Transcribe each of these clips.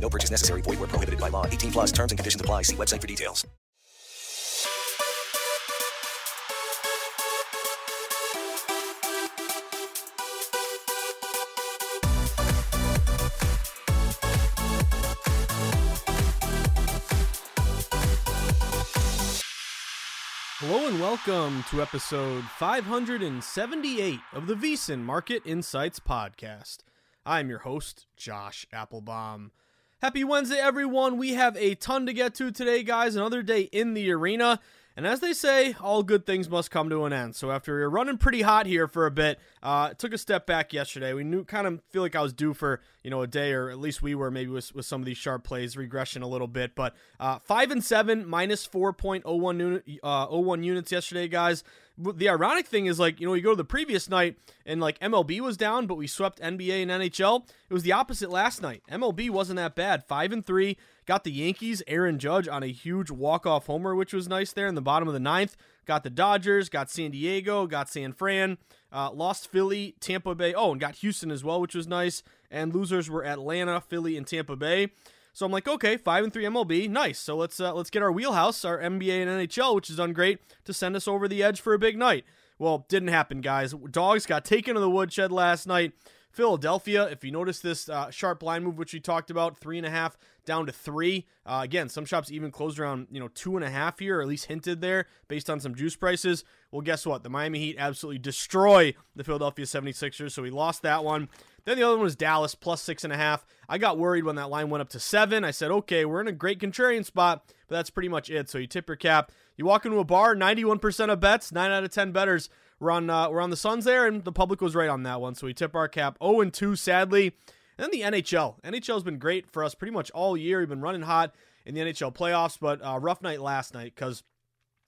No purchase necessary. Void where prohibited by law. 18 plus terms and conditions apply. See website for details. Hello and welcome to episode 578 of the VSiN Market Insights Podcast. I'm your host, Josh Appelbaum. Happy Wednesday, everyone. We have a ton to get to today, guys. Another day in the arena. And as they say, all good things must come to an end. So after we are running pretty hot here for a bit, uh, took a step back yesterday. We knew kind of feel like I was due for you know a day, or at least we were maybe with, with some of these sharp plays, regression a little bit. But uh, five and seven, minus four point oh one uh, 01 units yesterday, guys. The ironic thing is like you know you go to the previous night and like MLB was down, but we swept NBA and NHL. It was the opposite last night. MLB wasn't that bad, five and three. Got the Yankees, Aaron Judge on a huge walk-off homer, which was nice there in the bottom of the ninth. Got the Dodgers, got San Diego, got San Fran, uh, lost Philly, Tampa Bay. Oh, and got Houston as well, which was nice. And losers were Atlanta, Philly, and Tampa Bay. So I'm like, okay, five and three MLB, nice. So let's uh, let's get our wheelhouse, our NBA and NHL, which has done great to send us over the edge for a big night. Well, didn't happen, guys. Dogs got taken to the woodshed last night. Philadelphia, if you notice this uh, sharp line move, which we talked about, three and a half down to three. Uh, again, some shops even closed around you know two and a half here, or at least hinted there based on some juice prices. Well, guess what? The Miami Heat absolutely destroy the Philadelphia 76ers, so we lost that one. Then the other one was Dallas plus six and a half. I got worried when that line went up to seven. I said, okay, we're in a great contrarian spot, but that's pretty much it. So you tip your cap. You walk into a bar, 91% of bets, nine out of 10 betters were on, uh, were on the Suns there, and the public was right on that one. So we tip our cap 0 and 2, sadly. And then the NHL. NHL has been great for us pretty much all year. We've been running hot in the NHL playoffs, but uh, rough night last night because,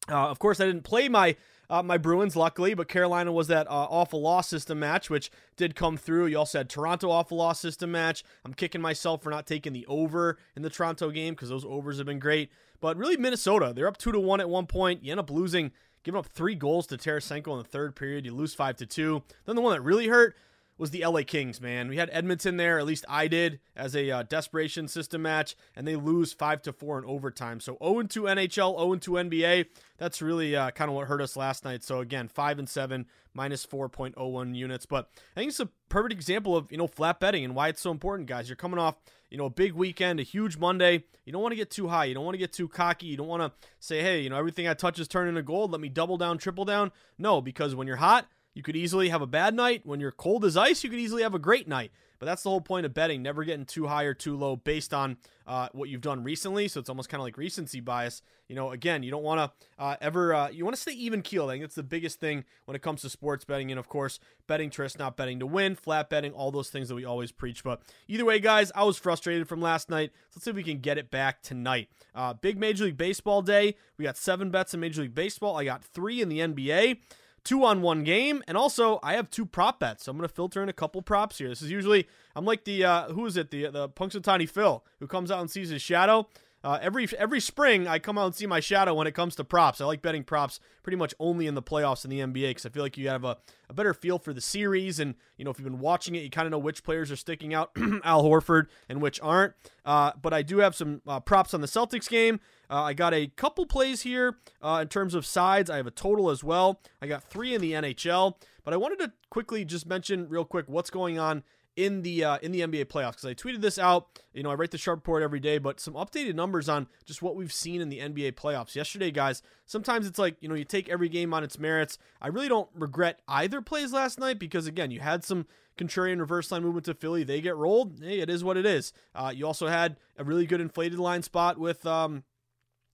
uh, of course, I didn't play my uh, my Bruins, luckily, but Carolina was that uh, awful loss system match, which did come through. You also had Toronto awful loss system match. I'm kicking myself for not taking the over in the Toronto game because those overs have been great. But really, Minnesota, they're up two to one at one point. You end up losing, giving up three goals to Tarasenko in the third period. You lose five to two. Then the one that really hurt was the LA Kings, man. We had Edmonton there, at least I did, as a uh, desperation system match, and they lose 5 to 4 in overtime. So 0 2 NHL, 0 2 NBA. That's really uh, kind of what hurt us last night. So again, 5 and 7, minus 4.01 units. But I think it's a perfect example of, you know, flat betting and why it's so important, guys. You're coming off, you know, a big weekend, a huge Monday. You don't want to get too high. You don't want to get too cocky. You don't want to say, hey, you know, everything I touch is turning to gold. Let me double down, triple down. No, because when you're hot, you could easily have a bad night. When you're cold as ice, you could easily have a great night. But that's the whole point of betting, never getting too high or too low based on uh, what you've done recently. So it's almost kind of like recency bias. You know, again, you don't want to uh, ever, uh, you want to stay even keel. I think that's the biggest thing when it comes to sports betting. And of course, betting trist, not betting to win, flat betting, all those things that we always preach. But either way, guys, I was frustrated from last night. So let's see if we can get it back tonight. Uh, big Major League Baseball day. We got seven bets in Major League Baseball. I got three in the NBA two on one game, and also I have two prop bets. So I'm going to filter in a couple props here. This is usually I'm like the uh, who is it the the Punxsutawney Phil who comes out and sees his shadow. Uh, every every spring, I come out and see my shadow when it comes to props. I like betting props pretty much only in the playoffs in the NBA because I feel like you have a, a better feel for the series, and you know if you've been watching it, you kind of know which players are sticking out, Al Horford, and which aren't. Uh, but I do have some uh, props on the Celtics game. Uh, I got a couple plays here uh, in terms of sides. I have a total as well. I got three in the NHL, but I wanted to quickly just mention real quick what's going on in the uh, in the NBA playoffs because I tweeted this out. You know, I write the sharp report every day, but some updated numbers on just what we've seen in the NBA playoffs. Yesterday, guys, sometimes it's like you know you take every game on its merits. I really don't regret either plays last night because again, you had some contrarian reverse line movement to Philly. They get rolled. Hey, it is what it is. Uh, you also had a really good inflated line spot with. Um,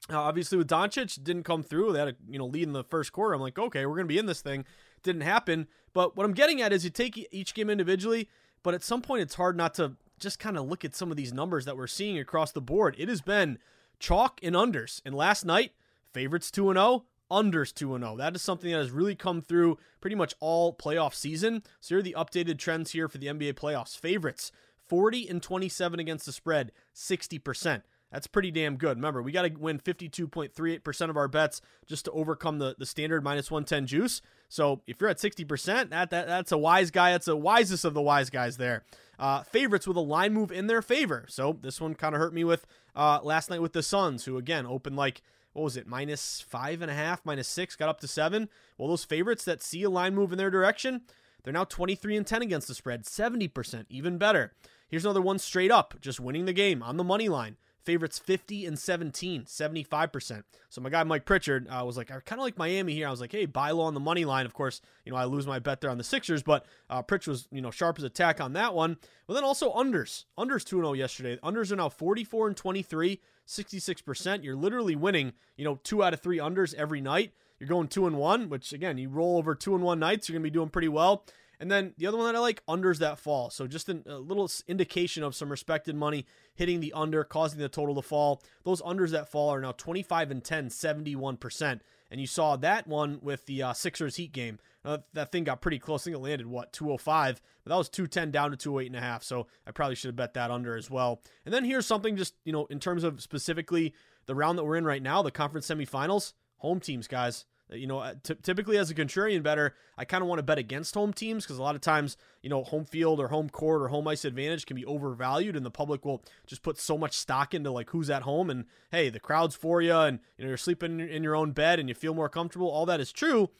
uh, obviously, with Doncic, didn't come through. They had a you know lead in the first quarter. I'm like, okay, we're gonna be in this thing. Didn't happen. But what I'm getting at is you take each game individually but at some point, it's hard not to just kind of look at some of these numbers that we're seeing across the board. It has been chalk and unders. And last night, favorites 2 0, unders 2 0. That is something that has really come through pretty much all playoff season. So here are the updated trends here for the NBA playoffs. Favorites 40 and 27 against the spread, 60%. That's pretty damn good. Remember, we got to win 52.38% of our bets just to overcome the, the standard minus 110 juice. So if you're at 60%, that, that that's a wise guy. That's the wisest of the wise guys there. Uh, favorites with a line move in their favor. So this one kind of hurt me with uh, last night with the Suns, who again opened like what was it, minus five and a half, minus six, got up to seven. Well, those favorites that see a line move in their direction, they're now 23 and 10 against the spread, 70%, even better. Here's another one straight up, just winning the game on the money line. Favorites 50 and 17, 75%. So my guy Mike Pritchard uh, was like, I kind of like Miami here. I was like, hey, buy low on the money line. Of course, you know, I lose my bet there on the Sixers, but uh, Pritch was, you know, sharp as attack on that one. But then also unders. Unders 2 0 yesterday. Unders are now 44 and 23, 66%. You're literally winning, you know, two out of three unders every night. You're going two and one, which again, you roll over two and one nights, you're going to be doing pretty well. And then the other one that I like, unders that fall. So just a little indication of some respected money hitting the under, causing the total to fall. Those unders that fall are now 25 and 10, 71%. And you saw that one with the uh, Sixers Heat game. Uh, that thing got pretty close. I think it landed, what, 205? But that was 210 down to 208 and a half. So I probably should have bet that under as well. And then here's something just, you know, in terms of specifically the round that we're in right now, the conference semifinals, home teams, guys. You know, uh, t- typically as a contrarian better, I kind of want to bet against home teams because a lot of times, you know, home field or home court or home ice advantage can be overvalued, and the public will just put so much stock into like who's at home and hey, the crowd's for you, and you know you're sleeping in your own bed and you feel more comfortable. All that is true,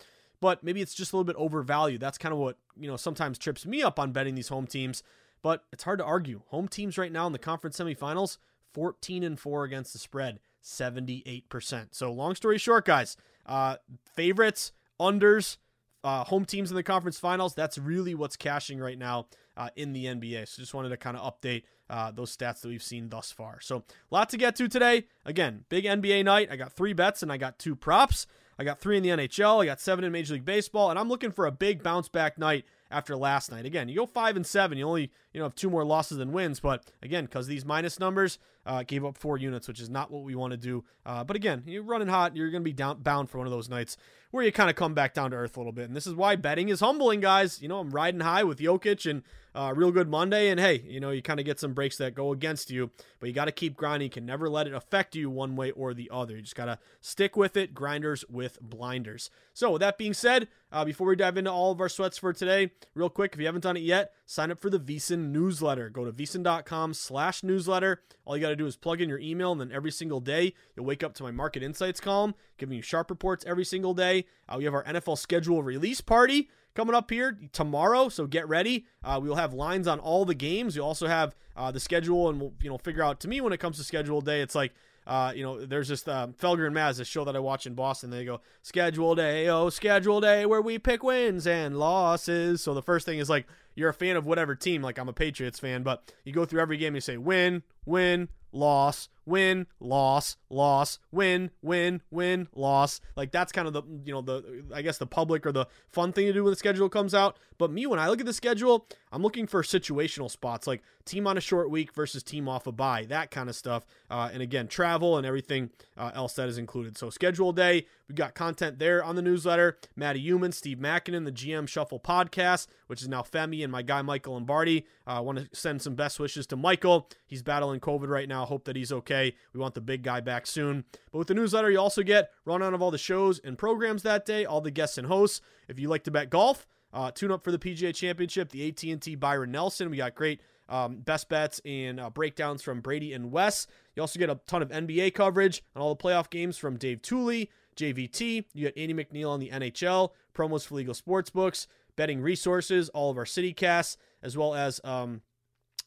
but maybe it's just a little bit overvalued. That's kind of what you know sometimes trips me up on betting these home teams. But it's hard to argue. Home teams right now in the conference semifinals, 14 and 4 against the spread, 78%. So long story short, guys. Uh, favorites, unders, uh, home teams in the conference finals. That's really what's cashing right now uh, in the NBA. So just wanted to kind of update uh, those stats that we've seen thus far. So a lot to get to today. Again, big NBA night. I got three bets and I got two props. I got three in the NHL. I got seven in Major League Baseball, and I'm looking for a big bounce back night after last night. Again, you go five and seven, you only you know have two more losses than wins, but again, because these minus numbers uh, gave up four units, which is not what we want to do. Uh, but again, you're running hot, you're going to be down bound for one of those nights where you kind of come back down to earth a little bit. And this is why betting is humbling, guys. You know, I'm riding high with Jokic and uh, real good Monday, and hey, you know, you kind of get some breaks that go against you, but you got to keep grinding. You can never let it affect you one way or the other. You just got to stick with it. Grinders with blinders. So, with that being said, uh, before we dive into all of our sweats for today, real quick, if you haven't done it yet, sign up for the VSiN newsletter. Go to vsin.com slash newsletter. All you got to do is plug in your email, and then every single day, you'll wake up to my market insights column, giving you sharp reports every single day. Uh, we have our NFL schedule release party coming up here tomorrow. So get ready. Uh, we will have lines on all the games. You also have uh, the schedule, and we'll you know figure out. To me, when it comes to schedule day, it's like uh, you know, there's this um, Felger and Maz, this show that I watch in Boston. They go schedule day, oh schedule day, where we pick wins and losses. So the first thing is like you're a fan of whatever team. Like I'm a Patriots fan, but you go through every game you say win, win, loss, win, loss, loss, win, win, win, loss. Like that's kind of the you know the I guess the public or the fun thing to do when the schedule comes out. But me when I look at the schedule, I'm looking for situational spots like team on a short week versus team off a bye, that kind of stuff. Uh, and again, travel and everything uh, else that is included. So schedule day, we've got content there on the newsletter. Matty Human, Steve Makinen, the GM Shuffle podcast, which is now Femi and my guy Michael Lombardi. Uh, I want to send some best wishes to Michael. He's battling COVID right now. Hope that he's okay. We want the big guy back soon. But with the newsletter, you also get rundown of all the shows and programs that day, all the guests and hosts. If you like to bet golf, uh, tune up for the PGA Championship, the AT&T Byron Nelson. We got great um, best bets and uh, breakdowns from Brady and Wes. You also get a ton of NBA coverage and all the playoff games from Dave Tuley, JVT. You get Andy MacNeil on the NHL, promos for legal sports books, betting resources, all of our city casts, as well as um,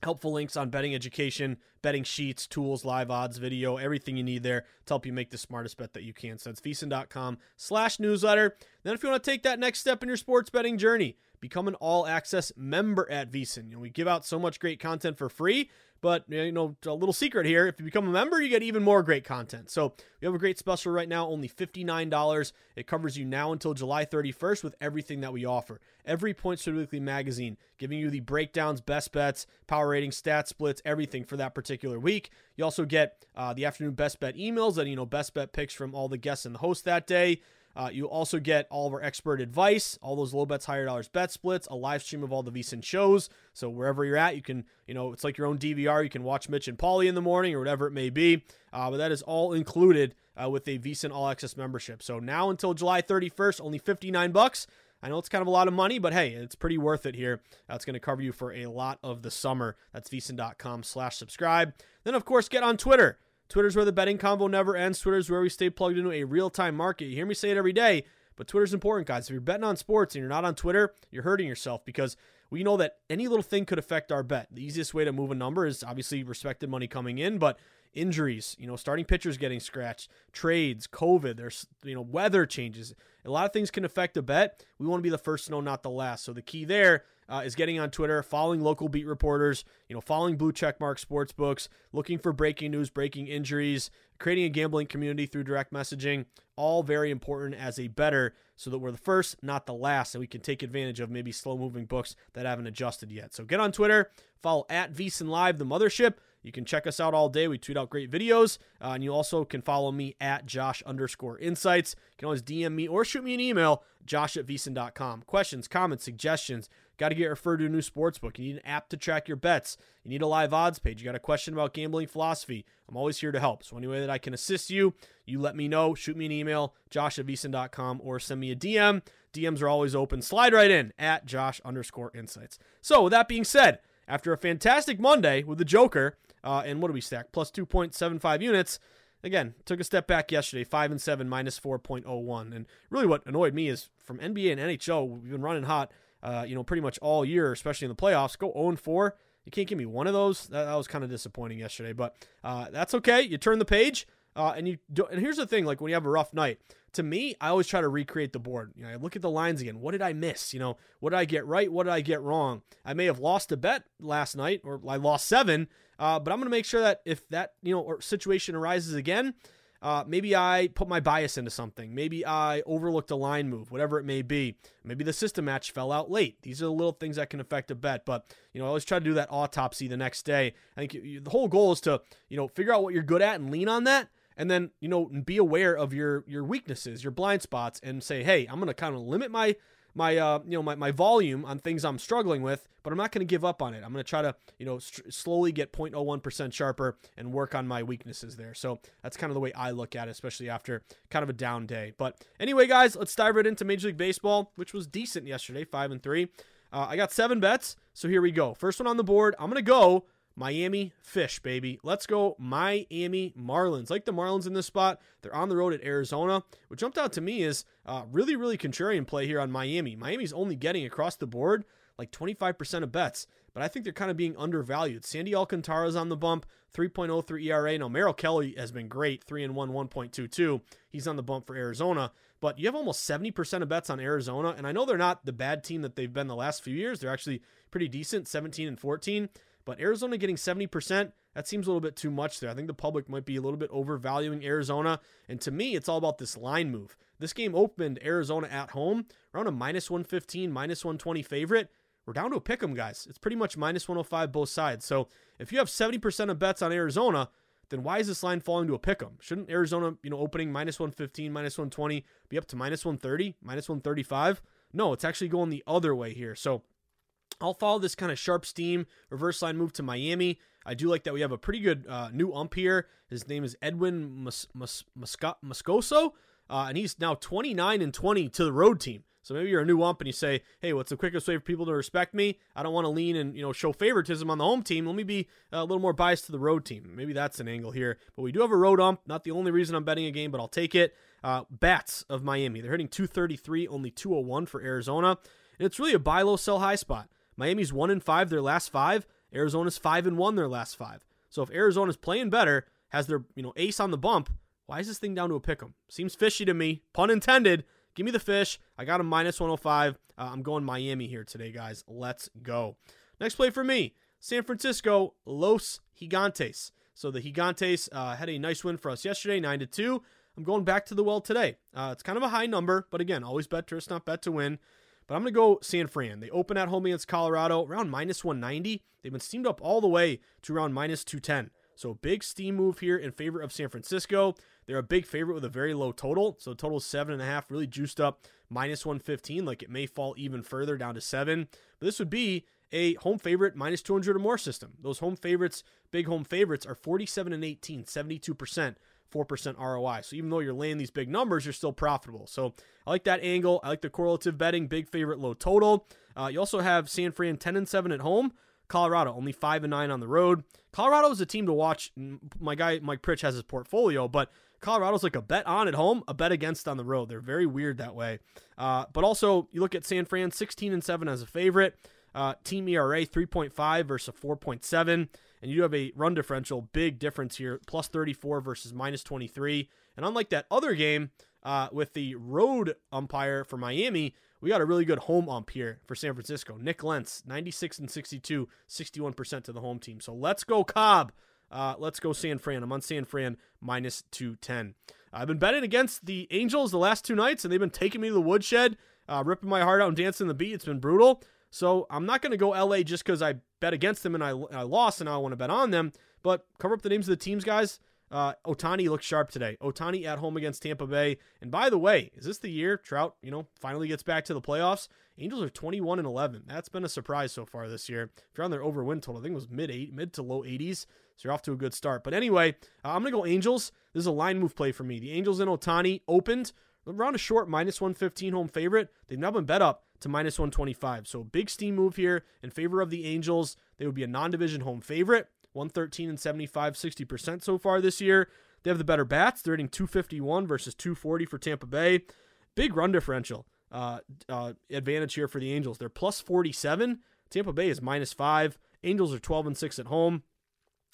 helpful links on betting education, betting sheets, tools, live odds, video, everything you need there to help you make the smartest bet that you can. So it's VSiN.com slash newsletter. Then if you want to take that next step in your sports betting journey, become an all access member at VSiN. You know, we give out so much great content for free. But you know, a little secret here: if you become a member, you get even more great content. So we have a great special right now, only fifty nine dollars. It covers you now until July thirty first with everything that we offer. Every Point Spread Weekly magazine, giving you the breakdowns, best bets, power ratings, stat splits, everything for that particular week. You also get uh, the afternoon best bet emails and you know best bet picks from all the guests and the host that day. Uh, you also get all of our expert advice, all those low bets, higher dollars bet splits, a live stream of all the VSiN shows. So wherever you're at, you can, you know, it's like your own DVR. You can watch Mitch and Paulie in the morning or whatever it may be. Uh, but that is all included uh, with a VSiN All Access membership. So now until July 31st, only 59 bucks. I know it's kind of a lot of money, but hey, it's pretty worth it here. That's going to cover you for a lot of the summer. That's vsin.com slash subscribe. Then, of course, get on Twitter. Twitter's where the betting convo never ends. Twitter's where we stay plugged into a real time market. You hear me say it every day, but Twitter's important, guys. If you're betting on sports and you're not on Twitter, you're hurting yourself because we know that any little thing could affect our bet. The easiest way to move a number is obviously respected money coming in, but injuries, you know, starting pitchers getting scratched, trades, COVID, there's, you know, weather changes. A lot of things can affect a bet. We want to be the first to know, not the last. So the key there uh, is getting on Twitter, following local beat reporters, you know, following blue checkmark sports books, looking for breaking news, breaking injuries, creating a gambling community through direct messaging. All very important as a better, so that we're the first, not the last, and we can take advantage of maybe slow moving books that haven't adjusted yet. So get on Twitter, follow at VSiN Live, the mothership. You can check us out all day. We tweet out great videos. Uh, and you also can follow me at Josh underscore insights. You can always DM me or shoot me an email, josh at vsin.com. Questions, comments, suggestions. Got to get referred to a new sports book. You need an app to track your bets. You need a live odds page. You got a question about gambling philosophy. I'm always here to help. So, any way that I can assist you, you let me know. Shoot me an email, josh at vsin.com, or send me a DM. DMs are always open. Slide right in at Josh underscore insights. So, with that being said, after a fantastic Monday with the Joker, uh, and what do we stack? Plus 2.75 units. Again, took a step back yesterday, 5 and 7, minus 4.01. And really what annoyed me is from NBA and NHL, we've been running hot, uh, you know, pretty much all year, especially in the playoffs. Go 0 4. You can't give me one of those. That, that was kind of disappointing yesterday, but uh, that's okay. You turn the page. Uh, and you do, and here's the thing: like when you have a rough night, to me, I always try to recreate the board. You know, I look at the lines again. What did I miss? You know, what did I get right? What did I get wrong? I may have lost a bet last night, or I lost seven. Uh, but I'm going to make sure that if that you know situation arises again, uh, maybe I put my bias into something. Maybe I overlooked a line move, whatever it may be. Maybe the system match fell out late. These are the little things that can affect a bet. But you know, I always try to do that autopsy the next day. I think you, the whole goal is to you know figure out what you're good at and lean on that and then you know be aware of your your weaknesses your blind spots and say hey i'm going to kind of limit my my uh you know my, my volume on things i'm struggling with but i'm not going to give up on it. I'm going to try to you know st- slowly get 0.01% sharper and work on my weaknesses there. So that's kind of the way i look at it especially after kind of a down day. But anyway guys let's dive right into major league baseball which was decent yesterday five and three. Uh, i got seven bets so here we go. First one on the board i'm going to go Miami Fish, baby. Let's go Miami Marlins. Like the Marlins in this spot, they're on the road at Arizona. What jumped out to me is uh, really, really contrarian play here on Miami. Miami's only getting across the board like 25% of bets, but I think they're kind of being undervalued. Sandy Alcantara's on the bump, 3.03 ERA. Now, Merrill Kelly has been great, 3 and 1, 1.22. He's on the bump for Arizona, but you have almost 70% of bets on Arizona, and I know they're not the bad team that they've been the last few years. They're actually pretty decent, 17 and 14, but Arizona getting 70%, that seems a little bit too much there. I think the public might be a little bit overvaluing Arizona, and to me, it's all about this line move. This game opened Arizona at home around a minus 115, minus 120 favorite. We're down to a pick 'em, guys. It's pretty much minus 105 both sides. So if you have 70% of bets on Arizona, then why is this line falling to a pick 'em? Shouldn't Arizona, you know, opening minus 115, minus 120 be up to minus 130, minus 135? No, it's actually going the other way here. So I'll follow this kind of sharp steam reverse line move to Miami. I do like that we have a pretty good uh, new ump here. His name is Edwin Mus- Mus- Moscoso, uh, and he's now 29 and 20 to the road team. So maybe you're a new ump and you say, "Hey, what's the quickest way for people to respect me? I don't want to lean and you know show favoritism on the home team. Let me be a little more biased to the road team. Maybe that's an angle here. But we do have a road ump. Not the only reason I'm betting a game, but I'll take it. Uh, Bats of Miami. They're hitting 233, only 201 for Arizona, and it's really a buy low, sell high spot. Miami's one and five their last five. Arizona's five and one their last five. So if Arizona's playing better, has their you know ace on the bump, why is this thing down to a pick 'em? Seems fishy to me. Pun intended. Give me the fish. I got a minus 105. Uh, I'm going Miami here today, guys. Let's go. Next play for me San Francisco, Los Gigantes. So the Gigantes uh, had a nice win for us yesterday, 9 to 2. I'm going back to the well today. Uh, it's kind of a high number, but again, always bet to risk, not bet to win. But I'm going to go San Fran. They open at home against Colorado around minus 190. They've been steamed up all the way to around minus 210. So big steam move here in favor of San Francisco. They're a big favorite with a very low total. So total seven and a half, really juiced up minus 115. Like it may fall even further down to seven. But this would be a home favorite minus 200 or more system. Those home favorites, big home favorites, are 47 and 18, 72%. 4% ROI. So even though you're laying these big numbers, you're still profitable. So I like that angle. I like the correlative betting, big favorite, low total. Uh, you also have San Fran 10 and 7 at home. Colorado only 5 and 9 on the road. Colorado is a team to watch. My guy Mike Pritch has his portfolio, but Colorado's like a bet on at home, a bet against on the road. They're very weird that way. Uh, but also, you look at San Fran, 16 and 7 as a favorite. Uh, team ERA 3.5 versus 4.7. And you do have a run differential, big difference here, plus 34 versus minus 23. And unlike that other game uh, with the road umpire for Miami, we got a really good home ump here for San Francisco. Nick Lentz, 96 and 62, 61% to the home team. So let's go Cobb. Uh, let's go San Fran. I'm on San Fran minus 210. I've been betting against the Angels the last two nights, and they've been taking me to the woodshed, uh, ripping my heart out and dancing the beat. It's been brutal. So I'm not going to go LA just because I bet against them and I, I lost and I want to bet on them. But cover up the names of the teams, guys. Uh, Ohtani looks sharp today. Ohtani at home against Tampa Bay. And by the way, is this the year Trout, you know, finally gets back to the playoffs? Angels are 21 and 11. That's been a surprise so far this year. If you're on their over win total, I think it was mid eight, mid to low 80s. So you're off to a good start. But anyway, uh, I'm gonna go Angels. This is a line move play for me. The Angels and Ohtani opened around a short minus 115 home favorite. They've now been bet up to minus 125. So big steam move here in favor of the Angels. They would be a non-division home favorite. 113 and 75, 60% so far this year. They have the better bats. They're hitting 251 versus 240 for Tampa Bay. Big run differential uh, uh, advantage here for the Angels. They're plus 47. Tampa Bay is minus five. Angels are 12 and six at home.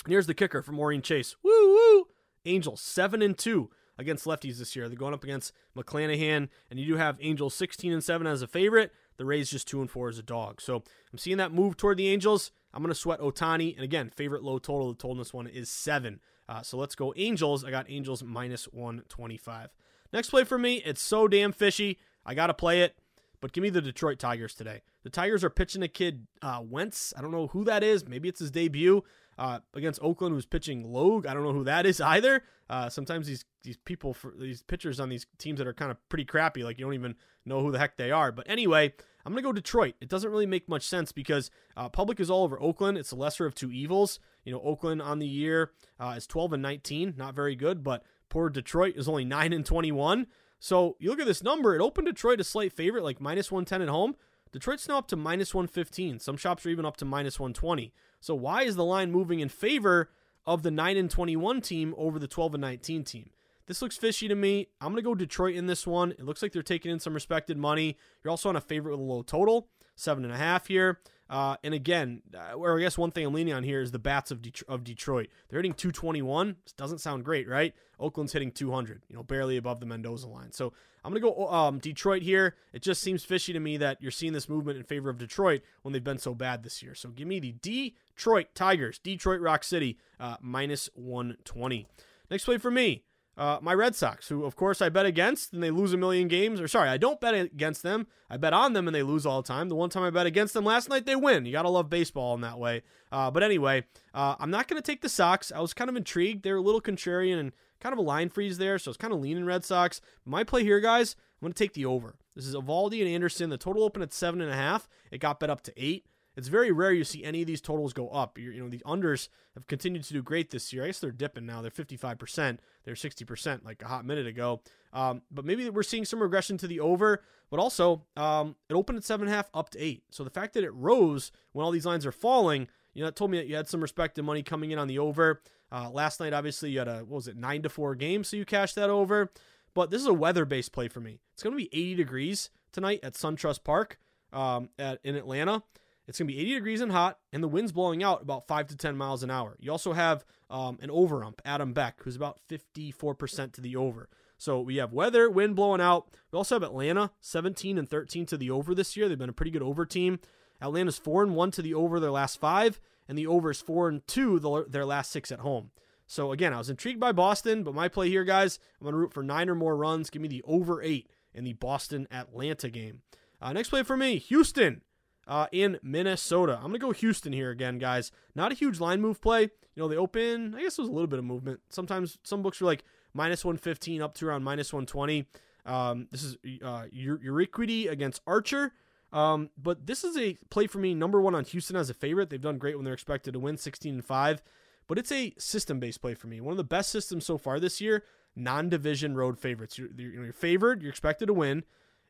And here's the kicker from Maureen Chase. Woo woo! Angels seven and two against lefties this year. They're going up against McClanahan, and you do have Angels 16 and 7 as a favorite. The Rays just 2 and 4 as a dog. So I'm seeing that move toward the Angels. I'm going to sweat Ohtani. And again, favorite low total the total in this one is 7. Uh, so let's go Angels. I got Angels minus 125. Next play for me, it's so damn fishy. I got to play it. But give me the Detroit Tigers today. The Tigers are pitching a kid, uh, Wentz. I don't know who that is. Maybe it's his debut uh, against Oakland, who's pitching Logue. I don't know who that is either. Uh, sometimes these these people, for these pitchers on these teams that are kind of pretty crappy, like you don't even know who the heck they are. But anyway, I'm gonna go Detroit. It doesn't really make much sense because uh, public is all over Oakland. It's the lesser of two evils. You know, Oakland on the year uh, is 12 and 19, not very good, but poor Detroit is only 9 and 21. So you look at this number, it opened Detroit a slight favorite, like minus 110 at home. Detroit's now up to minus 115. Some shops are even up to minus 120. So why is the line moving in favor of the 9 and 21 team over the 12 and 19 team? this looks fishy to me. I'm going to go Detroit in this one. It looks like they're taking in some respected money. You're also on a favorite with a low total, seven and a half here. Uh, and again, uh, or I guess one thing I'm leaning on here is the bats of, of Detroit. They're hitting 221. This doesn't sound great, right? Oakland's hitting 200, you know, barely above the Mendoza line. So I'm going to go um, Detroit here. It just seems fishy to me that you're seeing this movement in favor of Detroit when they've been so bad this year. So give me the Detroit Tigers, Detroit Rock City, uh, minus 120. Next play for me. Uh, my Red Sox, who of course I bet against and they lose a million games. Or sorry, I don't bet against them. I bet on them and they lose all the time. The one time I bet against them last night, they win. You gotta love baseball in that way. Uh, but anyway, uh, I'm not gonna take the Sox. I was kind of intrigued. They're a little contrarian and kind of a line freeze there, so it's kind of leaning Red Sox. My play here, guys, I'm gonna take the over. This is Eovaldi and Anderson. The total opened at seven and a half. It got bet up to eight. It's very rare you see any of these totals go up. You're, you know, the unders have continued to do great this year. I guess they're dipping now. They're 55%. They're 60% like a hot minute ago. Um, but maybe we're seeing some regression to the over. But also, um, it opened at seven and a half up to eight. So the fact that it rose when all these lines are falling, you know, it told me that you had some respected money coming in on the over. Uh, last night, obviously, you had a what was it, nine to four game, so you cashed that over. But this is a weather-based play for me. It's going to be 80 degrees tonight at SunTrust Park um, at in Atlanta. It's going to be 80 degrees and hot, and the wind's blowing out about 5 to 10 miles an hour. You also have um, an over ump, Adam Beck, who's about 54% to the over. So we have weather, wind blowing out. We also have Atlanta, 17 and 13 to the over this year. They've been a pretty good over team. Atlanta's 4 and 1 to the over their last five, and the over is 4 and 2 their last six at home. So again, I was intrigued by Boston, but my play here, guys, I'm going to root for nine or more runs. Give me the over eight in the Boston Atlanta game. Uh, next play for me, Houston uh, in Minnesota. I'm going to go Houston here again, guys. Not a huge line move play. You know, they open, I guess it was a little bit of movement. Sometimes some books are like minus 115 up to around minus 120. Um, this is uh, Urquidy against Archer. Um, but this is a play for me, number one on Houston as a favorite. They've done great when they're expected to win 16 and 5. But it's a system based play for me. One of the best systems so far this year, non division road favorites. You're, you're favored, you're expected to win.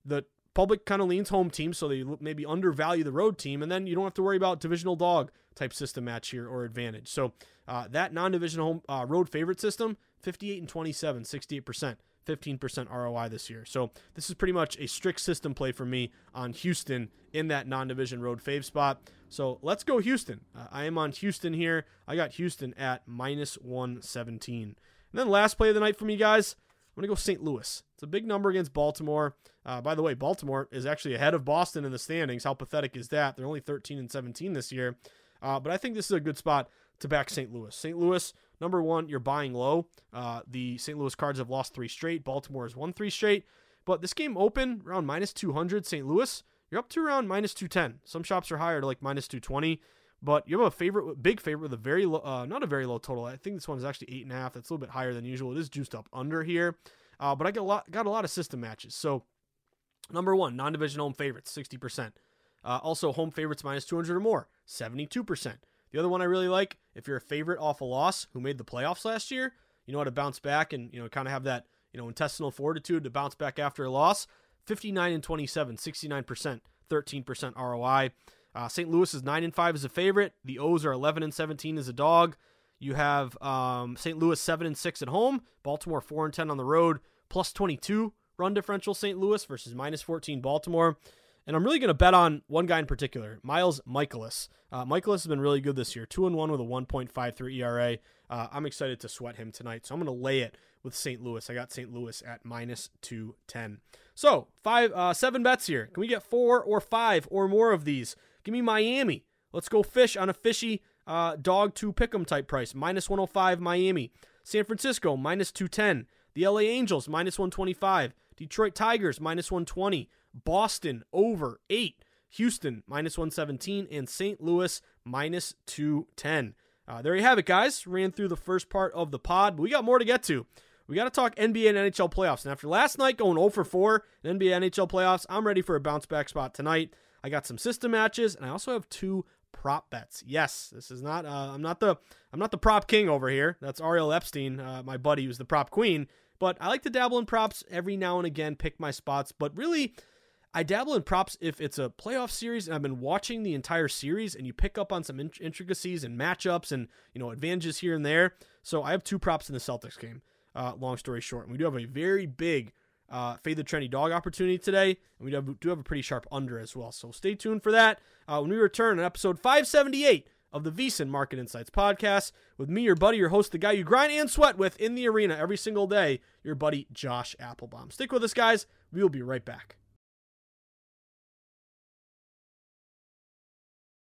The public kind of leans home team, so they maybe undervalue the road team, and then you don't have to worry about divisional dog type system match here or advantage. So uh, that non-divisional home uh, road favorite system, 58 and 27, 68%. 15% ROI this year. So this is pretty much a strict system play for me on Houston in that non-division road fave spot. So let's go Houston. Uh, I am on Houston here. I got Houston at minus 117. And then last play of the night for me, guys. I'm going to go St. Louis. It's a big number against Baltimore. Uh, by the way, Baltimore is actually ahead of Boston in the standings. How pathetic is that? They're only 13 and 17 this year. Uh, but I think this is a good spot to back St. Louis. St. Louis, number one, you're buying low. Uh, the St. Louis Cards have lost three straight. Baltimore has won three straight. But this game open around minus 200. St. Louis, you're up to around minus 210. Some shops are higher to like minus 220. But you have a favorite, big favorite with a very low, uh, not a very low total. I think this one is actually eight and a half. That's a little bit higher than usual. It is juiced up under here. Uh, but I got a lot, got a lot of system matches. So number one, non-division home favorites, sixty percent. Uh, also, home favorites minus two hundred or more, seventy-two percent. The other one I really like, if you're a favorite off a loss who made the playoffs last year, you know how to bounce back and you know kind of have that you know intestinal fortitude to bounce back after a loss. 59 and 27, 69%, 13% ROI. Uh, St. Louis is 9 and 5 as a favorite. The O's are 11 and 17 as a dog. You have um, St. Louis 7 and 6 at home, Baltimore 4 and 10 on the road, plus 22 run differential St. Louis versus minus 14 Baltimore. And I'm really going to bet on one guy in particular, Miles Mikolas. Uh, Mikolas has been really good this year, 2 and 1 with a 1.53 ERA. Uh, I'm excited to sweat him tonight. So I'm going to lay it with St. Louis. I got St. Louis at minus 210. So, five, uh, seven bets here. Can we get four or five or more of these? Give me Miami. Let's go fish on a fishy uh, dog to pick'em type price. Minus 105 Miami. San Francisco, minus 210. The LA Angels, minus 125. Detroit Tigers, minus 120. Boston, over 8. Houston, minus 117. And St. Louis, minus 210. Uh, there you have it, guys. Ran through the first part of the pod, but we got more to get to. We got to talk NBA and NHL playoffs. And after last night going 0 for 4 in NBA NHL playoffs, I'm ready for a bounce back spot tonight. I got some system matches, and I also have two prop bets. Yes, this is not. Uh, I'm not the. I'm not the prop king over here. That's Ariel Epstein, uh, my buddy, who's the prop queen. But I like to dabble in props every now and again, pick my spots. But really, I dabble in props if it's a playoff series and I've been watching the entire series, and you pick up on some intricacies and matchups and you know advantages here and there. So I have two props in the Celtics game. Uh, long story short, and we do have a very big uh, fade the trendy dog opportunity today, and we do have, a pretty sharp under as well. So stay tuned for that uh, when we return on episode 578 of the VSiN Market Insights podcast with me, your buddy, your host, the guy you grind and sweat with in the arena every single day, your buddy Josh Appelbaum. Stick with us, guys. We will be right back.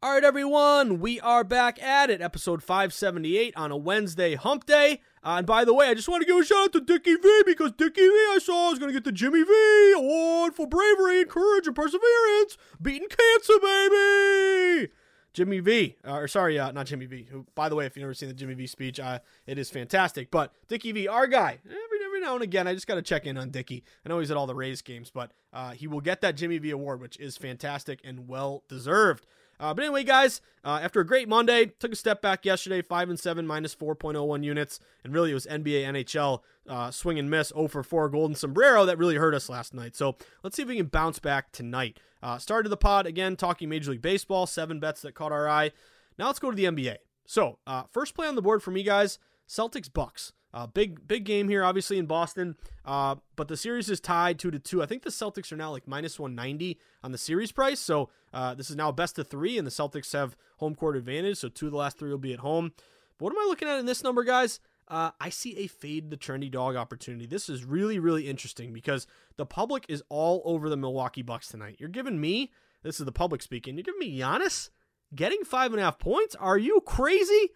All right, everyone, we are back at it, episode 578 on a Wednesday hump day. Uh, and by the way, I just want to give a shout out to Dickie V because Dickie V I saw is going to get the Jimmy V Award for bravery and courage and perseverance, beating cancer, baby. Jimmy V, uh, or sorry, uh, not Jimmy V. Who, by the way, if you've never seen the Jimmy V speech, uh, it is fantastic. But Dickie V, our guy, every every now and again, I just got to check in on Dickie. I know he's at all the Rays games, but uh, he will get that Jimmy V award, which is fantastic and well deserved. Uh, but anyway, guys, uh, after a great Monday, took a step back yesterday, five and seven, minus 4.01 units, and really it was NBA, NHL uh, swing and miss, 0 for 4 golden sombrero that really hurt us last night. So let's see if we can bounce back tonight. Uh, started the pod again talking Major League Baseball, seven bets that caught our eye. Now let's go to the NBA. So uh, first play on the board for me, guys, Celtics Bucks. Uh, big big game here, obviously in Boston. Uh, but the series is tied two to two. I think the Celtics are now like minus one ninety on the series price. So uh, this is now best of three, and the Celtics have home court advantage. So two of the last three will be at home. But what am I looking at in this number, guys? Uh, I see a fade the trendy dog opportunity. This is really really interesting because the public is all over the Milwaukee Bucks tonight. You're giving me this is the public speaking. You're giving me Giannis getting five and a half points. Are you crazy?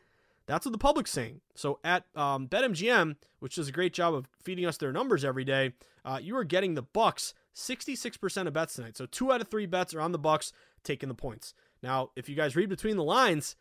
That's what the public's saying. So at um, BetMGM, which does a great job of feeding us their numbers every day, uh, you are getting the Bucks 66% of bets tonight. So two out of three bets are on the Bucks taking the points. Now, if you guys read between the lines,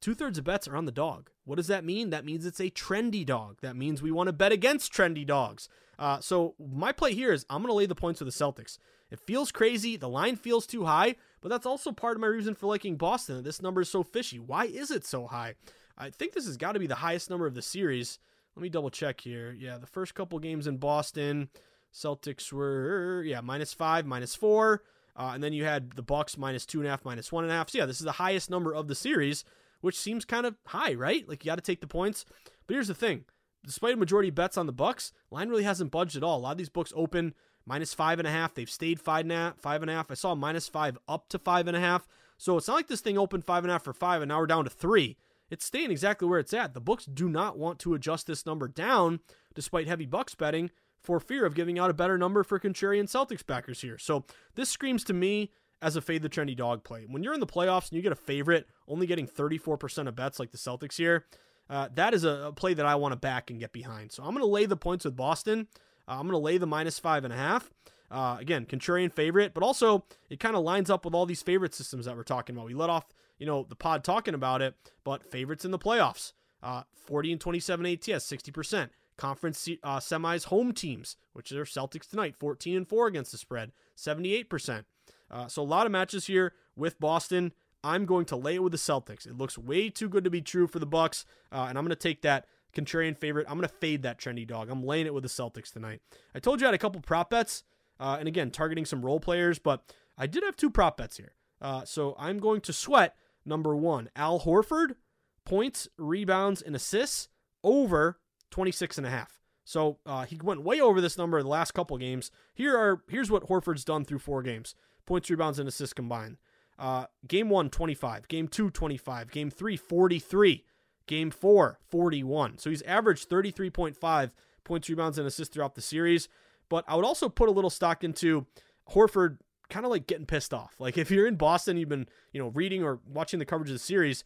two thirds of bets are on the dog. What does that mean? That means it's a trendy dog. That means we want to bet against trendy dogs. Uh, so my play here is I'm going to lay the points with the Celtics. It feels crazy. The line feels too high, but that's also part of my reason for liking Boston. This number is so fishy. Why is it so high? I think this has got to be the highest number of the series. Let me double check here. Yeah, the first couple games in Boston, Celtics were yeah minus five, minus four, uh, and then you had the Bucks minus two and a half, minus one and a half. So yeah, this is the highest number of the series, which seems kind of high, right? Like you got to take the points. But here's the thing: despite a majority bets on the Bucks, line really hasn't budged at all. A lot of these books open minus five and a half. They've stayed five and a half I saw minus five up to five and a half. So it's not like this thing opened five and a half for five, and now we're down to three. It's staying exactly where it's at. The books do not want to adjust this number down, despite heavy Bucks betting, for fear of giving out a better number for contrarian Celtics backers here. So this screams to me as a fade the trendy dog play. When you're in the playoffs and you get a favorite only getting 34% of bets like the Celtics here, uh, that is a, play that I want to back and get behind. So I'm going to lay the points with Boston. Uh, I'm going to lay the minus five and a half. Uh, again, contrarian favorite, but also it kind of lines up with all these favorite systems that we're talking about. We let off, you know, the pod talking about it, but favorites in the playoffs, uh, 40 and 27 ATS, 60%. Conference uh, semis home teams, which are Celtics tonight, 14 and 4 against the spread, 78%. Uh, so a lot of matches here with Boston. I'm going to lay it with the Celtics. It looks way too good to be true for the Bucks, uh, and I'm going to take that contrarian favorite. I'm going to fade that trendy dog. I'm laying it with the Celtics tonight. I told you I had a couple prop bets, uh, and again targeting some role players, but I did have two prop bets here. Uh, so I'm going to sweat number one, Al Horford points, rebounds, and assists over 26 and a half. So uh, he went way over this number the last couple games. Here are here's what Horford's done through four games: points, rebounds, and assists combined. Uh, game one, 25. Game two, 25. Game three, 43. Game four, 41. So he's averaged 33.5 points, rebounds, and assists throughout the series. But I would also put a little stock into Horford kind of like getting pissed off. Like if you're in Boston, you've been, you know, reading or watching the coverage of the series,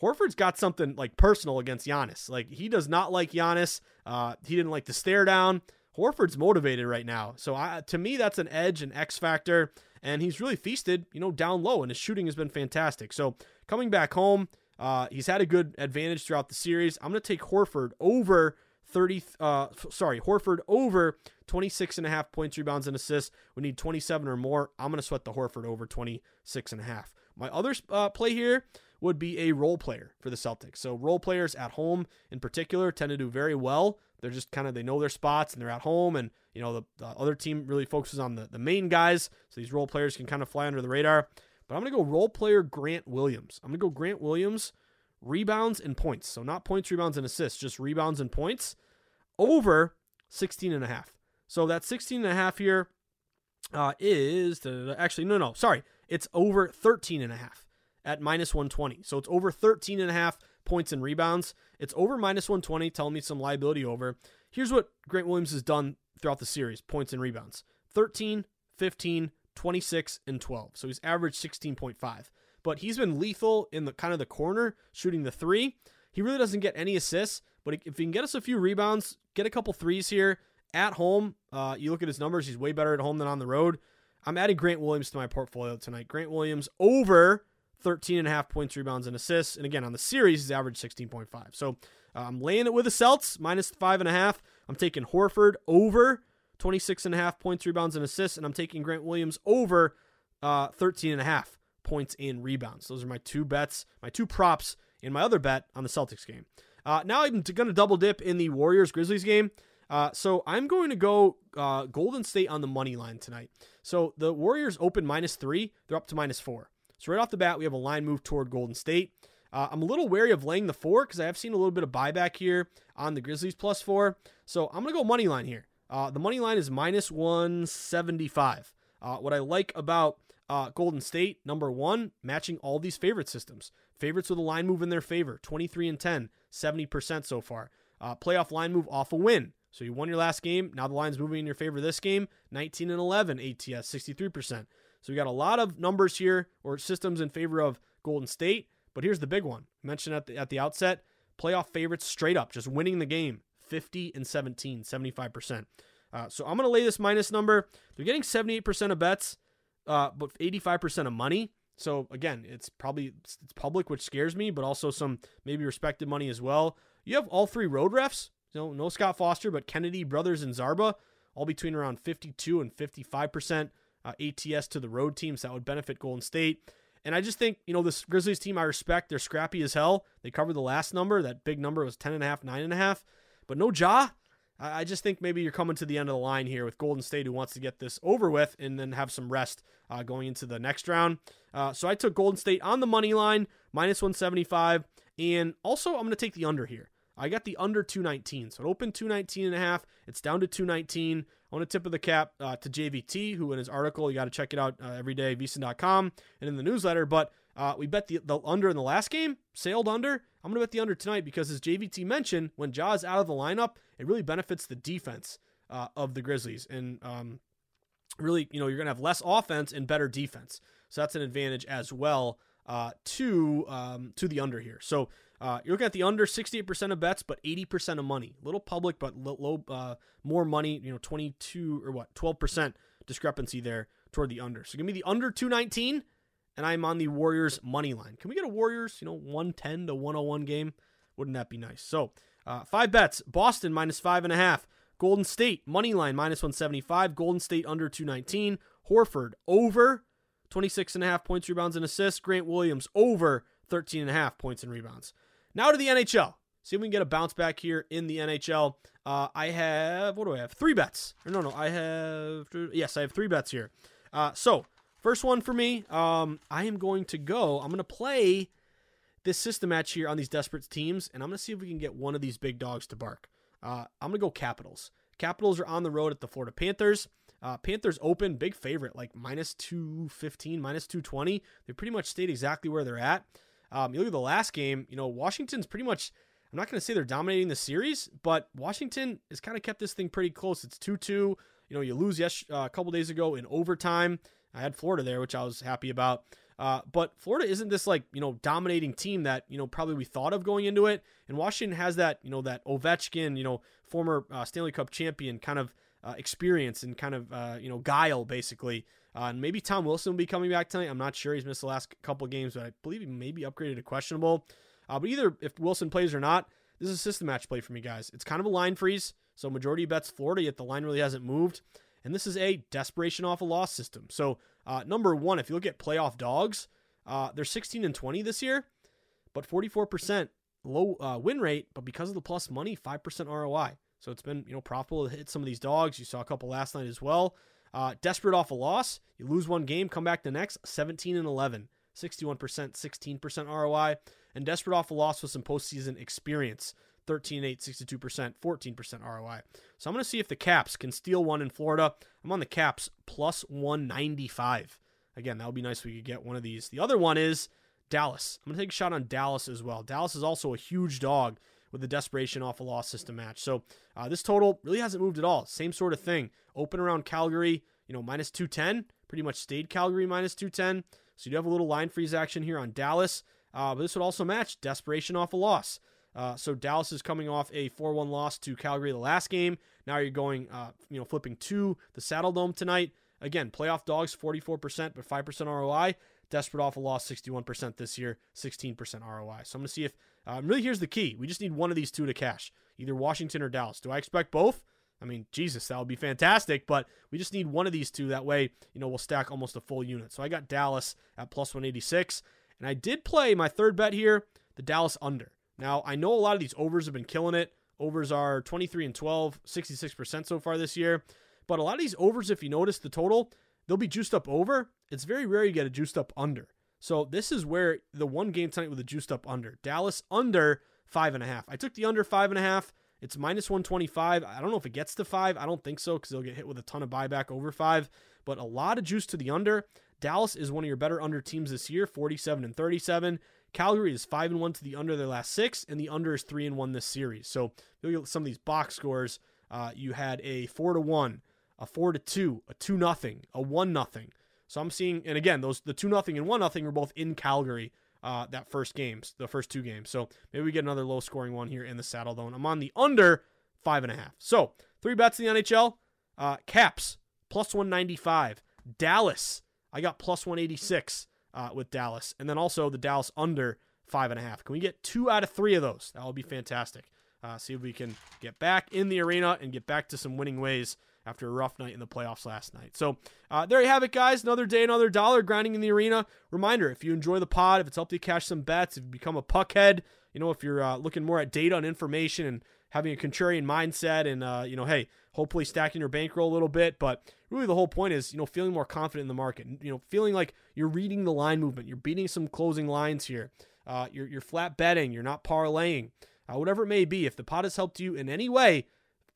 Horford's got something like personal against Giannis. Like he does not like Giannis. Uh, he didn't like the stare down. Horford's motivated right now. So I, to me, that's an edge, an X factor, and he's really feasted, you know, down low, and his shooting has been fantastic. So coming back home, uh, he's had a good advantage throughout the series. I'm going to take Horford over 30, uh, sorry, Horford over 26 and a half points, rebounds, and assists. We need 27 or more. I'm going to sweat the Horford over 26 and a half. My other uh, play here would be a role player for the Celtics. So role players at home in particular tend to do very well. They're just kind of they know their spots and they're at home and you know the, the other team really focuses on the, the main guys. So these role players can kind of fly under the radar. But I'm going to go role player Grant Williams. I'm going to go Grant Williams rebounds and points. So not points, rebounds and assists, just rebounds and points over 16 and a half. So that 16 and a half here uh, is actually no no sorry it's over 13 and a half at minus 120. So it's over 13 and a half points and rebounds. It's over minus 120, telling me some liability over. Here's what Grant Williams has done throughout the series points and rebounds 13, 15, 26, and 12. So he's averaged 16.5. But he's been lethal in the kind of the corner, shooting the three. He really doesn't get any assists, but if he can get us a few rebounds, get a couple threes here at home, uh, you look at his numbers, he's way better at home than on the road. I'm adding Grant Williams to my portfolio tonight. Grant Williams over 13 and a half points, rebounds, and assists. And again, on the series, he's averaged 16.5. So uh, I'm laying it with the Celts, minus five and a half. I'm taking Horford over 26 and a half points, rebounds, and assists. And I'm taking Grant Williams over uh, 13 and a half points in rebounds. Those are my two bets, my two props in my other bet on the Celtics game. Uh, now I'm going to double dip in the Warriors Grizzlies game. Uh, so I'm going to go uh, Golden State on the money line tonight. So the Warriors open minus three, they're up to minus four. So right off the bat, we have a line move toward Golden State. Uh, I'm a little wary of laying the four because I have seen a little bit of buyback here on the Grizzlies plus four. So I'm going to go money line here. Uh, the money line is minus 175. Uh, what I like about uh, Golden State, number one, matching all these favorite systems. Favorites with a line move in their favor 23 and 10, 70% so far. Uh, playoff line move off a win. So you won your last game. Now the line's moving in your favor this game 19 and 11 ATS, 63%. So we got a lot of numbers here or systems in favor of Golden State. But here's the big one. I mentioned at the, at the outset, playoff favorites straight up, just winning the game, 50 and 17, 75%. Uh, so I'm going to lay this minus number. They're getting 78% of bets, uh, but 85% of money. So again, it's probably it's public, which scares me, but also some maybe respected money as well. You have all three road refs. No, no Scott Foster, but Kennedy brothers and Zarba, all between around 52 and 55 percent uh, ATS to the road teams that would benefit Golden State. And I just think, you know, this Grizzlies team I respect. They're scrappy as hell. They covered the last number. That big number was 10.5, 9.5. But no Ja. I just think maybe you're coming to the end of the line here with Golden State, who wants to get this over with and then have some rest uh, going into the next round. Uh, so I took Golden State on the money line, minus 175. And also, I'm going to take the under here. I got the under 219. So it opened 219 and a half. It's down to 219. I want to tip of the cap uh, to JVT, who in his article, you got to check it out uh, every day, vsin.com and in the newsletter. But uh, we bet the, the under in the last game, sailed under. I'm going to bet the under tonight because, as JVT mentioned, when Ja's out of the lineup, it really benefits the defense uh, of the Grizzlies. And um, really, you know, you're going to have less offense and better defense. So that's an advantage as well uh, to um, to the under here. So uh, you're looking at the under 68% of bets, but 80% of money. Little public, but low, uh, more money. You know, 22 or what, 12% discrepancy there toward the under. So give me the under 219, and I'm on the Warriors money line. Can we get a Warriors, you know, 110 to 101 game? Wouldn't that be nice? So uh, five bets: Boston minus five and a half. Golden State money line minus 175. Golden State under 219. Horford over 26 and a half points, rebounds, and assists. Grant Williams over 13 and a half points and rebounds. Now to the NHL. See if we can get a bounce back here in the NHL. Uh, I have what do I have? Three bets. Or no, no, I have yes, I have three bets here. Uh, so first one for me, um, I am going to go. I'm going to play this system match here on these desperate teams, and I'm going to see if we can get one of these big dogs to bark. Uh, I'm going to go Capitals. Capitals are on the road at the Florida Panthers. Uh, Panthers open, big favorite, like minus 215, minus 220. They pretty much stayed exactly where they're at. Um, you look at the last game, you know, Washington's pretty much, I'm not going to say they're dominating the series, but Washington has kind of kept this thing pretty close. It's 2 2. You know, you lose yes, uh, a couple days ago in overtime. I had Florida there, which I was happy about. Uh, but Florida isn't this like you know dominating team that you know probably we thought of going into it, and Washington has that you know that Ovechkin, you know former uh, Stanley Cup champion kind of uh, experience and kind of uh, you know guile basically. Uh, and maybe Tom Wilson will be coming back tonight. I'm not sure. He's missed the last couple games, but I believe he may be upgraded to questionable. Uh, but either if Wilson plays or not, this is a system match play for me, guys. It's kind of a line freeze, so majority bets Florida, yet the line really hasn't moved. And this is a desperation off a loss system. So uh, number one, if you look at playoff dogs, uh, they're 16 and 20 this year, but 44% low uh, win rate. But because of the plus money, 5% ROI. So it's been you know profitable to hit some of these dogs. You saw a couple last night as well. Uh, desperate off a loss, you lose one game, come back the next, 17 and 11, 61%, 16% ROI, and desperate off a loss with some postseason experience, 13 8, 62%, 14% ROI. So I'm going to see if the Caps can steal one in Florida. I'm on the Caps plus 195. Again, that would be nice if we could get one of these. The other one is Dallas. I'm going to take a shot on Dallas as well. Dallas is also a huge dog with the desperation off a loss system match. So uh, this total really hasn't moved at all. Same sort of thing. Open around Calgary, you know, minus 210. Pretty much stayed Calgary minus 210. So you do have a little line freeze action here on Dallas. Uh, but this would also match desperation off a loss. Uh, so Dallas is coming off a 4-1 loss to Calgary the last game. Now you're going, uh, you know, flipping to the Saddledome tonight. Again, playoff dogs 44%, but 5% ROI. Desperate off a loss 61% this year, 16% ROI. So I'm going to see if, um, really here's the key. We just need one of these two to cash, either Washington or Dallas. Do I expect both? I mean, Jesus, that would be fantastic, but we just need one of these two. That way, you know, we'll stack almost a full unit. So I got Dallas at plus 186. And I did play my third bet here, the Dallas under. Now, I know a lot of these overs have been killing it. Overs are 23 and 12, 66% so far this year. But a lot of these overs, if you notice the total, they'll be juiced up over. It's very rare you get a juiced up under. So this is where the one game tonight with a juiced up under. Dallas under five and a half. I took the under five and a half. It's minus 125. I don't know if it gets to five. I don't think so because they'll get hit with a ton of buyback over five. But a lot of juice to the under. Dallas is one of your better under teams this year, 47 and 37. Calgary is 5 and 1 to the under their last six, and the under is 3 and 1 this series. So look at some of these box scores. Uh, you had a 4 to 1, a 4 to 2, a 2 nothing, a 1 nothing. So I'm seeing, and again, those the 2 nothing and 1 nothing were both in Calgary uh, that first games, the first two games. So maybe we get another low scoring one here in the Saddledome. I'm on the under 5.5. So three bets in the NHL. Uh, Caps, plus 195. Dallas, I got plus 186 uh, with Dallas. And then also the Dallas under five and a half. Can we get two out of three of those? That would be fantastic. Uh, see if we can get back in the arena and get back to some winning ways after a rough night in the playoffs last night. So uh, there you have it, guys. Another day, another dollar grinding in the arena. Reminder: if you enjoy the pod, if it's helped you cash some bets, if you become a puckhead, you know, if you're uh, looking more at data and information and having a contrarian mindset, and uh, you know, hey, hopefully stacking your bankroll a little bit. But really, the whole point is, you know, feeling more confident in the market. You know, feeling like you're reading the line movement, you're beating some closing lines here. Uh, you're you're flat betting, you're not parlaying, uh, whatever it may be. If the pot has helped you in any way,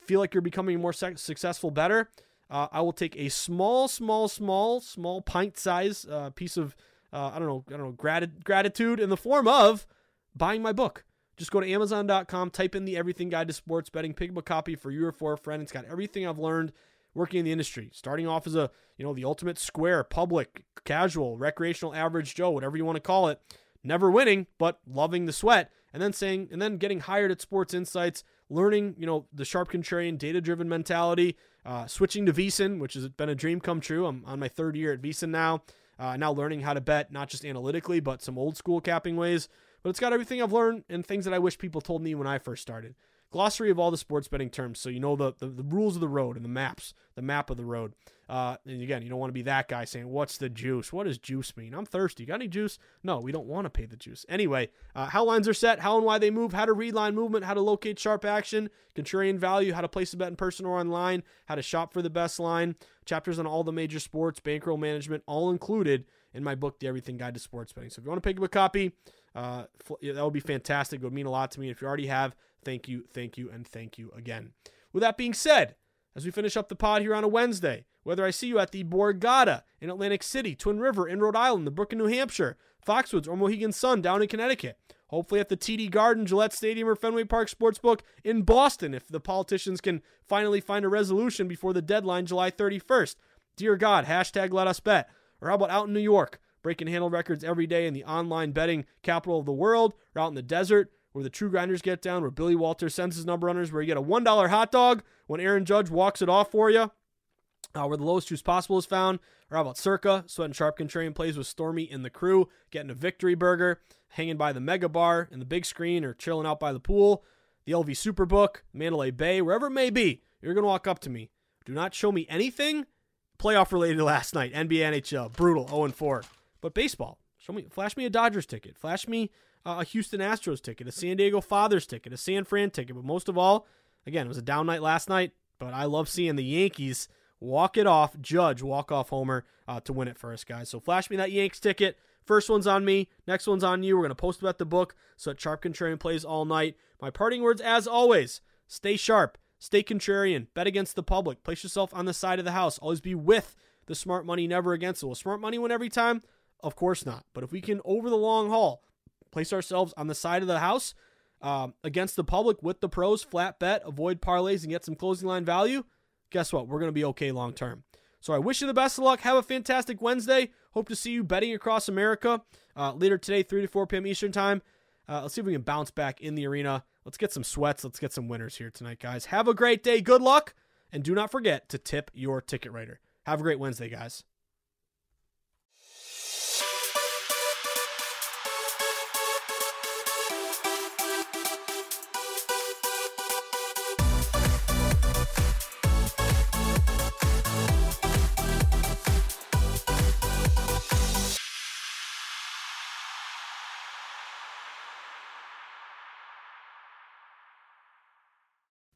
feel like you're becoming more successful, better. Uh, I will take a small, small, small, small pint size uh, piece of uh, I don't know, I don't know, grat- gratitude in the form of buying my book. Just go to Amazon.com, type in the Everything Guide to Sports Betting, pick up a copy for you or for a friend. It's got everything I've learned working in the industry, starting off as a, you know, the ultimate square, public, casual, recreational, average Joe, whatever you want to call it, never winning, but loving the sweat, and then saying, and then getting hired at Sports Insights, learning, you know, the sharp contrarian, data driven mentality, uh, switching to VSiN, which has been a dream come true. I'm on my third year at VSiN now, uh, now learning how to bet, not just analytically, but some old school capping ways. But it's got everything I've learned and things that I wish people told me when I first started. Glossary of all the sports betting terms so you know the, the, the, rules of the road and the maps the map of the road. Uh, and again you don't want to be that guy saying what's the juice? What does juice mean? I'm thirsty. Got any juice? No we don't want to pay the juice. Anyway uh, how lines are set how and why they move how to read line movement how to locate sharp action contrarian value how to place a bet in person or online how to shop for the best line chapters on all the major sports bankroll management all included in my book the everything guide to sports betting. So if you want to pick up a copy uh, that would be fantastic it would mean a lot to me if you already have Thank you, thank you, and thank you again. With that being said, as we finish up the pod here on a Wednesday, whether I see you at the Borgata in Atlantic City, Twin River in Rhode Island, the Brook in New Hampshire, Foxwoods or Mohegan Sun down in Connecticut, hopefully at the TD Garden, Gillette Stadium, or Fenway Park Sportsbook in Boston if the politicians can finally find a resolution before the deadline July 31st. Dear God, hashtag let us bet. Or how about out in New York, breaking handle records every day in the online betting capital of the world, or out in the desert, where the true grinders get down, where Billy Walters sends his number runners, where you get a $1 hot dog when Aaron Judge walks it off for you, uh, where the lowest juice possible is found. Or how about Circa, Sweat and Sharp Contrarian plays with Stormy and the crew, getting a victory burger, hanging by the mega bar and the big screen, or chilling out by the pool, the LV Superbook, Mandalay Bay, wherever it may be, you're going to walk up to me. Do not show me anything. Playoff related last night, NBA, NHL, brutal, 0 4. But baseball, show me, flash me a Dodgers ticket, flash me uh, a Houston Astros ticket, a San Diego Fathers ticket, a San Fran ticket. But most of all, again, it was a down night last night, but I love seeing the Yankees walk it off, Judge walk off homer uh, to win it for us, guys. So flash me that Yanks ticket. First one's on me. Next one's on you. We're going to post about the book so that Sharp Contrarian plays all night. My parting words, as always, stay sharp, stay contrarian, bet against the public, place yourself on the side of the house, always be with the smart money, never against it. Will smart money win every time? Of course not. But if we can, over the long haul, place ourselves on the side of the house um, against the public with the pros, flat bet, avoid parlays, and get some closing line value, guess what? We're going to be okay long term. So I wish you the best of luck. Have a fantastic Wednesday. Hope to see you betting across America uh, later today, 3 to 4 p.m. Eastern Time. Uh, let's see if we can bounce back in the arena. Let's get some sweats. Let's get some winners here tonight, guys. Have a great day. Good luck. And do not forget to tip your ticket writer. Have a great Wednesday, guys.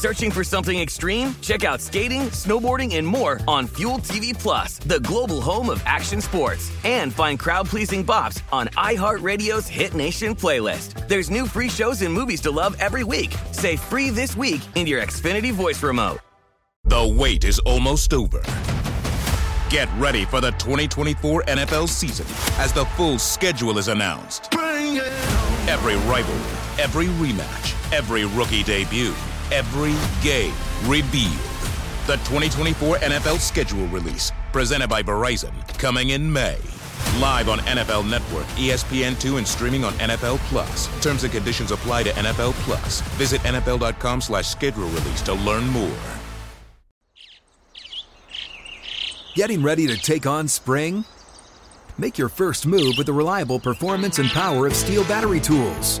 Searching for something extreme? Check out skating, snowboarding, and more on Fuel TV Plus, the global home of action sports. And find crowd-pleasing bops on iHeartRadio's Hit Nation playlist. There's new free shows and movies to love every week. Say free this week in your Xfinity voice remote. The wait is almost over. Get ready for the 2024 NFL season as the full schedule is announced. Every rivalry, every rematch, every rookie debut, every game revealed. The 2024 NFL schedule release, presented by Verizon, coming in May. Live on NFL Network, ESPN2, and streaming on NFL Plus. Terms and conditions apply to NFL Plus. Visit NFL.com slash schedule release to learn more. Getting ready to take on spring? Make your first move with the reliable performance and power of STIHL battery tools.